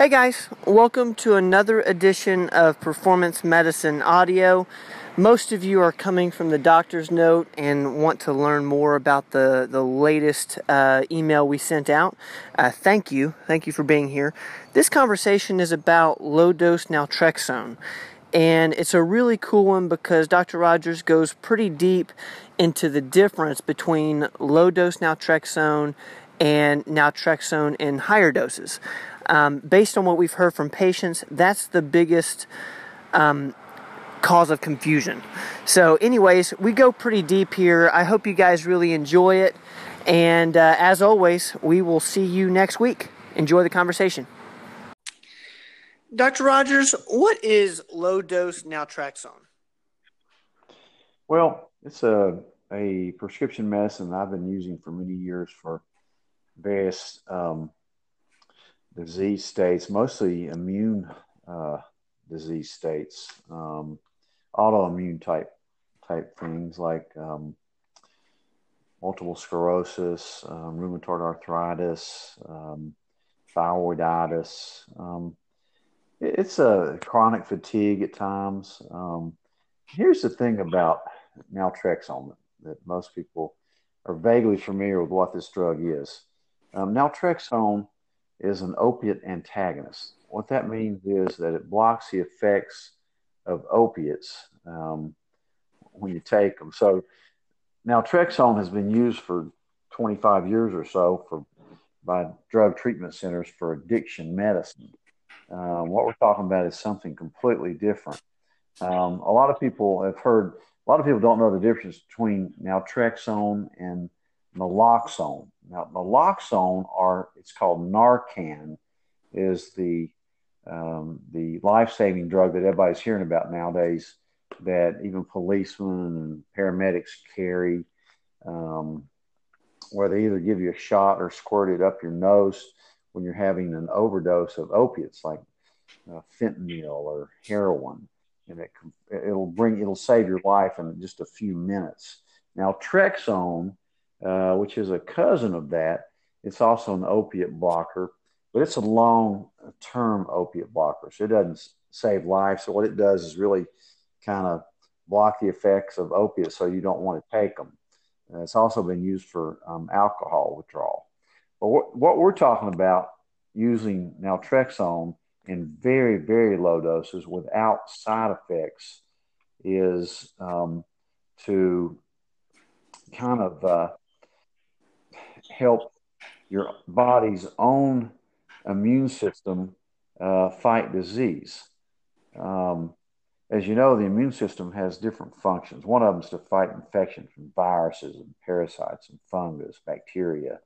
Hey guys, welcome to another edition of Performance Medicine Audio. Most of you are coming from the doctor's note and want to learn more about the, the latest uh, email we sent out. Uh, thank you. Thank you for being here. This conversation is about low dose naltrexone. And it's a really cool one because Dr. Rogers goes pretty deep into the difference between low dose naltrexone and naltrexone in higher doses. Um, based on what we've heard from patients, that's the biggest um, cause of confusion. So, anyways, we go pretty deep here. I hope you guys really enjoy it. And uh, as always, we will see you next week. Enjoy the conversation. Dr. Rogers, what is low dose naltrexone? Well, it's a, a prescription medicine I've been using for many years for various um, disease states, mostly immune uh, disease states, um, autoimmune type type things like um, multiple sclerosis, um, rheumatoid arthritis, um, thyroiditis. Um, it, it's a chronic fatigue at times. Um, here's the thing about naltrexone that most people are vaguely familiar with what this drug is. Naltrexone is an opiate antagonist. What that means is that it blocks the effects of opiates um, when you take them. So naltrexone has been used for 25 years or so for by drug treatment centers for addiction medicine. Um, what we're talking about is something completely different. Um, a lot of people have heard, a lot of people don't know the difference between naltrexone and naloxone. Now, naloxone, or it's called Narcan, is the um, the life-saving drug that everybody's hearing about nowadays. That even policemen and paramedics carry, um, where they either give you a shot or squirt it up your nose when you're having an overdose of opiates like uh, fentanyl or heroin, and it it'll bring it'll save your life in just a few minutes. Naltrexone uh, which is a cousin of that. It's also an opiate blocker, but it's a long term opiate blocker. So it doesn't save life. So what it does is really kind of block the effects of opiates so you don't want to take them. Uh, it's also been used for um, alcohol withdrawal. But what, what we're talking about using naltrexone in very, very low doses without side effects is um, to kind of uh, help your body's own immune system uh, fight disease. Um, as you know, the immune system has different functions. One of them is to fight infection from viruses and parasites and fungus, bacteria.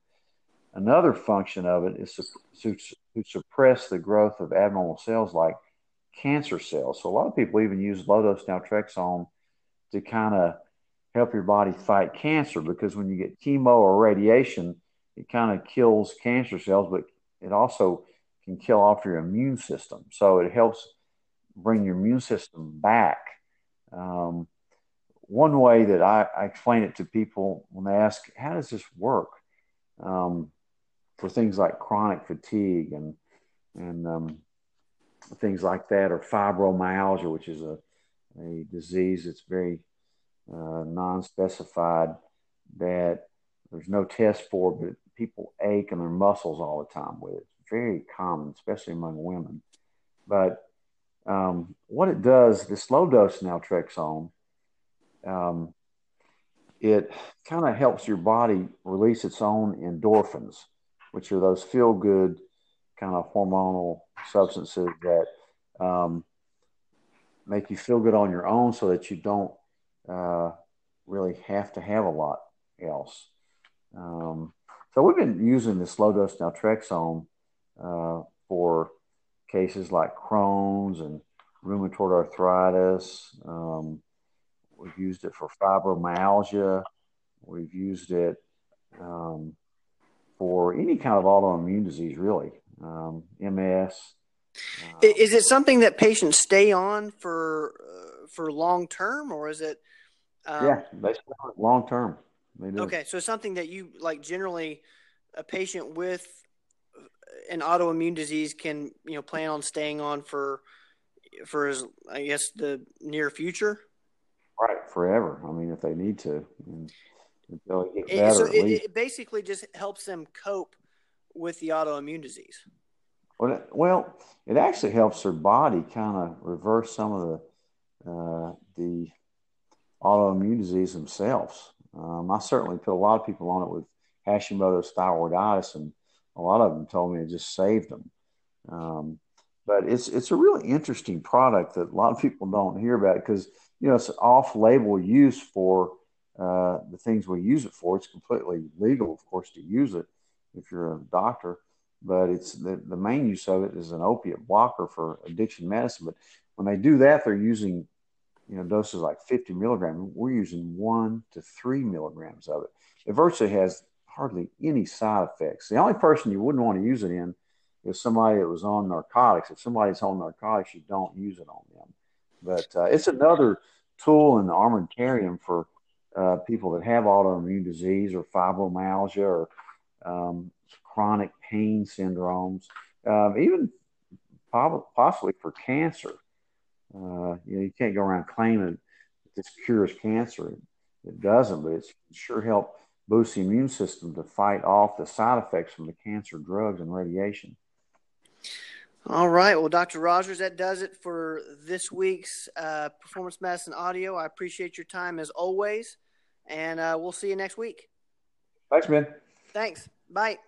Another function of it is to, to suppress the growth of abnormal cells like cancer cells. So a lot of people even use low dose naltrexone to kind of help your body fight cancer because when you get chemo or radiation, it kind of kills cancer cells, but it also can kill off your immune system. So it helps bring your immune system back. Um, one way that I, I, explain it to people when they ask, How does this work? Um, for things like chronic fatigue and, and um, things like that, or fibromyalgia, which is a, a disease that's very uh, non-specified that there's no test for, but people ache in their muscles all the time with it. It's very common, especially among women. But um, what it does, this low dose naltrexone, um, it kind of helps your body release its own endorphins, which are those feel good kind of hormonal substances that um, make you feel good on your own so that you don't uh, really have to have a lot else. Um, so we've been using this low dose naltrexone uh, for cases like Crohn's and rheumatoid arthritis. Um, we've used it for fibromyalgia. We've used it um, for any kind of autoimmune disease, really, um, MS. Uh, is it something that patients stay on for uh, for long term, or is it? Um, yeah, they on long term. Okay, so something that you like generally a patient with an autoimmune disease can you know plan on staying on for for as I guess the near future. Right, forever. I mean, if they need to, until it gets better. So it, it, basically just helps them cope with the autoimmune disease. Well, it, well, it actually helps their body kind of reverse some of the uh, the autoimmune disease themselves. Um, I certainly put a lot of people on it with Hashimoto's thyroiditis, and a lot of them told me it just saved them. Um, but it's it's a really interesting product that a lot of people don't hear about because you know it's off-label use for uh, the things we use it for. It's completely legal, of course, to use it if you're a doctor, but it's the, the main use of it is an opiate blocker for addiction medicine. But when they do that, they're using you know doses like 50 milligrams. We're using one to three milligrams of it. It virtually has hardly any side effects. The only person you wouldn't want to use it in is somebody that was on narcotics. If somebody's on narcotics, you don't use it on them. But uh, it's another tool in the armamentarium for uh, people that have autoimmune disease or fibromyalgia or um, chronic pain syndromes, um, even possibly for cancer. Uh, you know, you can't go around claiming that this cures cancer. It, it doesn't, but it's sure help boost the immune system to fight off the side effects from the cancer drugs and radiation. All right. Well, Dr. Rogers, that does it for this week's uh, Performance Medicine Audio. I appreciate your time as always, and uh, we'll see you next week. Thanks, man. Thanks. Bye.